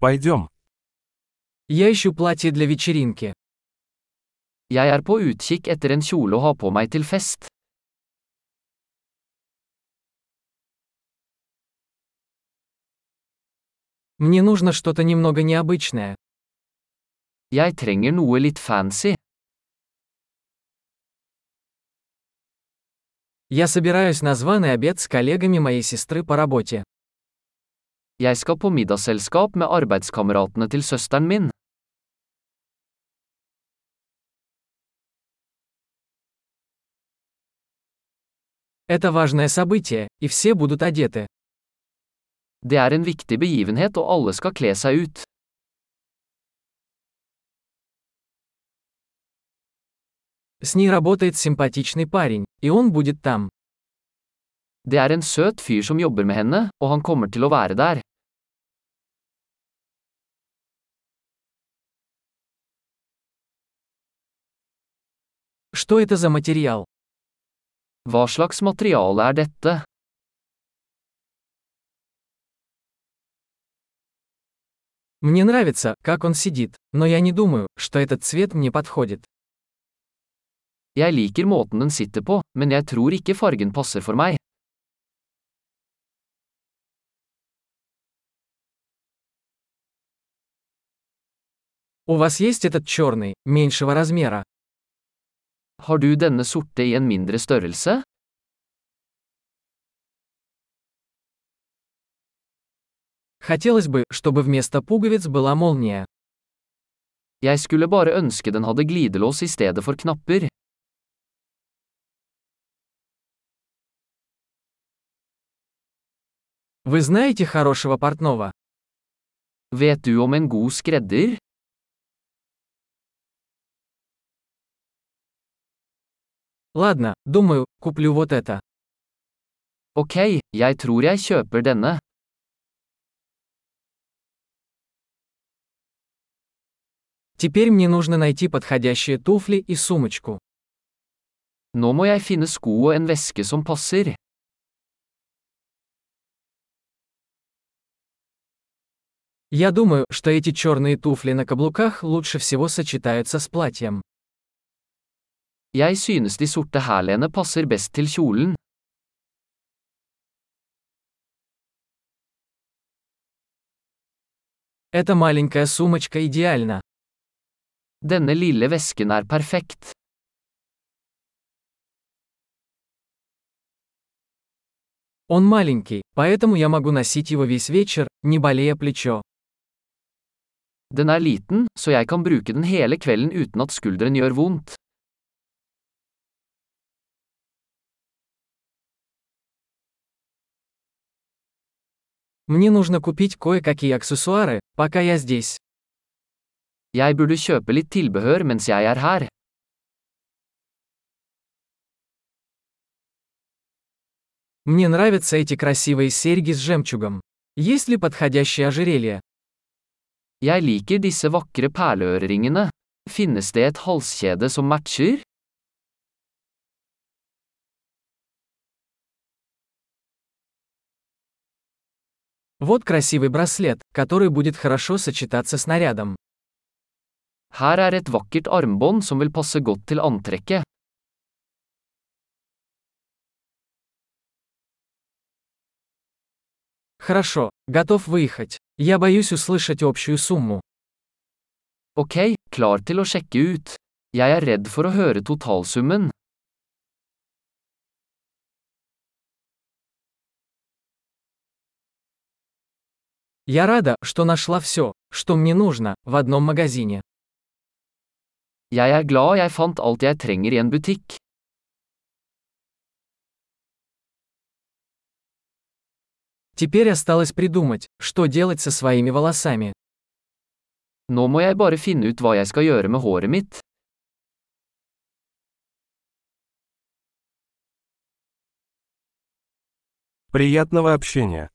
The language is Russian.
Пойдем. Я ищу платье для вечеринки. Jeg er på utkikk etter en kjole å ha på meg til fest. Мне нужно что-то немного необычное. Jeg trenger noe litt fancy. Я собираюсь на званый обед с коллегами моей сестры по работе. Jeg skal på middagsselskap med arbeidskameratene til søsteren min. Это важное событие, и все будут одеты. Det er en viktig begivenhet og alle skal kle seg ut. С ней работает симпатичный парень, и он будет там. Det er en søt fyr som jobber med henne, og han kommer til å være der. Что это за материал? Hva slags materiale er dette? Мне нравится, как он сидит, но я не думаю, что этот цвет мне подходит. Jeg liker måten den sitter på, men jeg tror ikke fargen passer for meg. У вас есть этот черный, меньшего размера? Har du denne sorte i en mindre størrelse? Хотелось бы, чтобы вместо пуговиц была молния. Jeg skulle bare ønske den hadde glidelås i stedet for knapper. Вы знаете хорошего портного? Vet du om en god skredder? Ладно, думаю, куплю вот это. Ok, jeg tror jeg kjøper denne. Теперь мне нужно найти подходящие туфли и сумочку. Nå må jeg finne sko og en veske som passer. Я думаю, что эти черные туфли на каблуках лучше всего сочетаются с платьем. Jeg synes de sorte hælene passer best til kjolen. Эта маленькая сумочка идеальна. Denne lille vesken er perfekt. Он маленький, поэтому я могу носить его весь вечер, не болея плечо. Den er liten, så jeg kan bruke den hele kvelden uten at skulderen gjør vondt. Мне нужно купить кое-какие аксессуары, пока я здесь. Jeg burde kjøpe litt tilbehør mens jeg er her. Мне нравятся эти красивые серьги с жемчугом. Есть ли подходящее ожерелье? Jeg liker disse vakre perleøreringene. Finnes det et halskjede som matcher? Вот красивый браслет, который будет хорошо сочетаться с нарядом. Her er et vakkert armbånd som vil passe godt til antrekket. Хорошо, готов выехать. Я боюсь услышать общую сумму. Ok, klar til å sjekke ut. Jeg er redd for å høre totalsummen. Я рада, что нашла все, что мне нужно, в одном магазине. Jeg er glad jeg fant alt jeg trenger i en butikk. Теперь осталось придумать, что делать со своими волосами. Nå må jeg bare finne ut hva jeg skal gjøre med håret mitt. Приятного общения.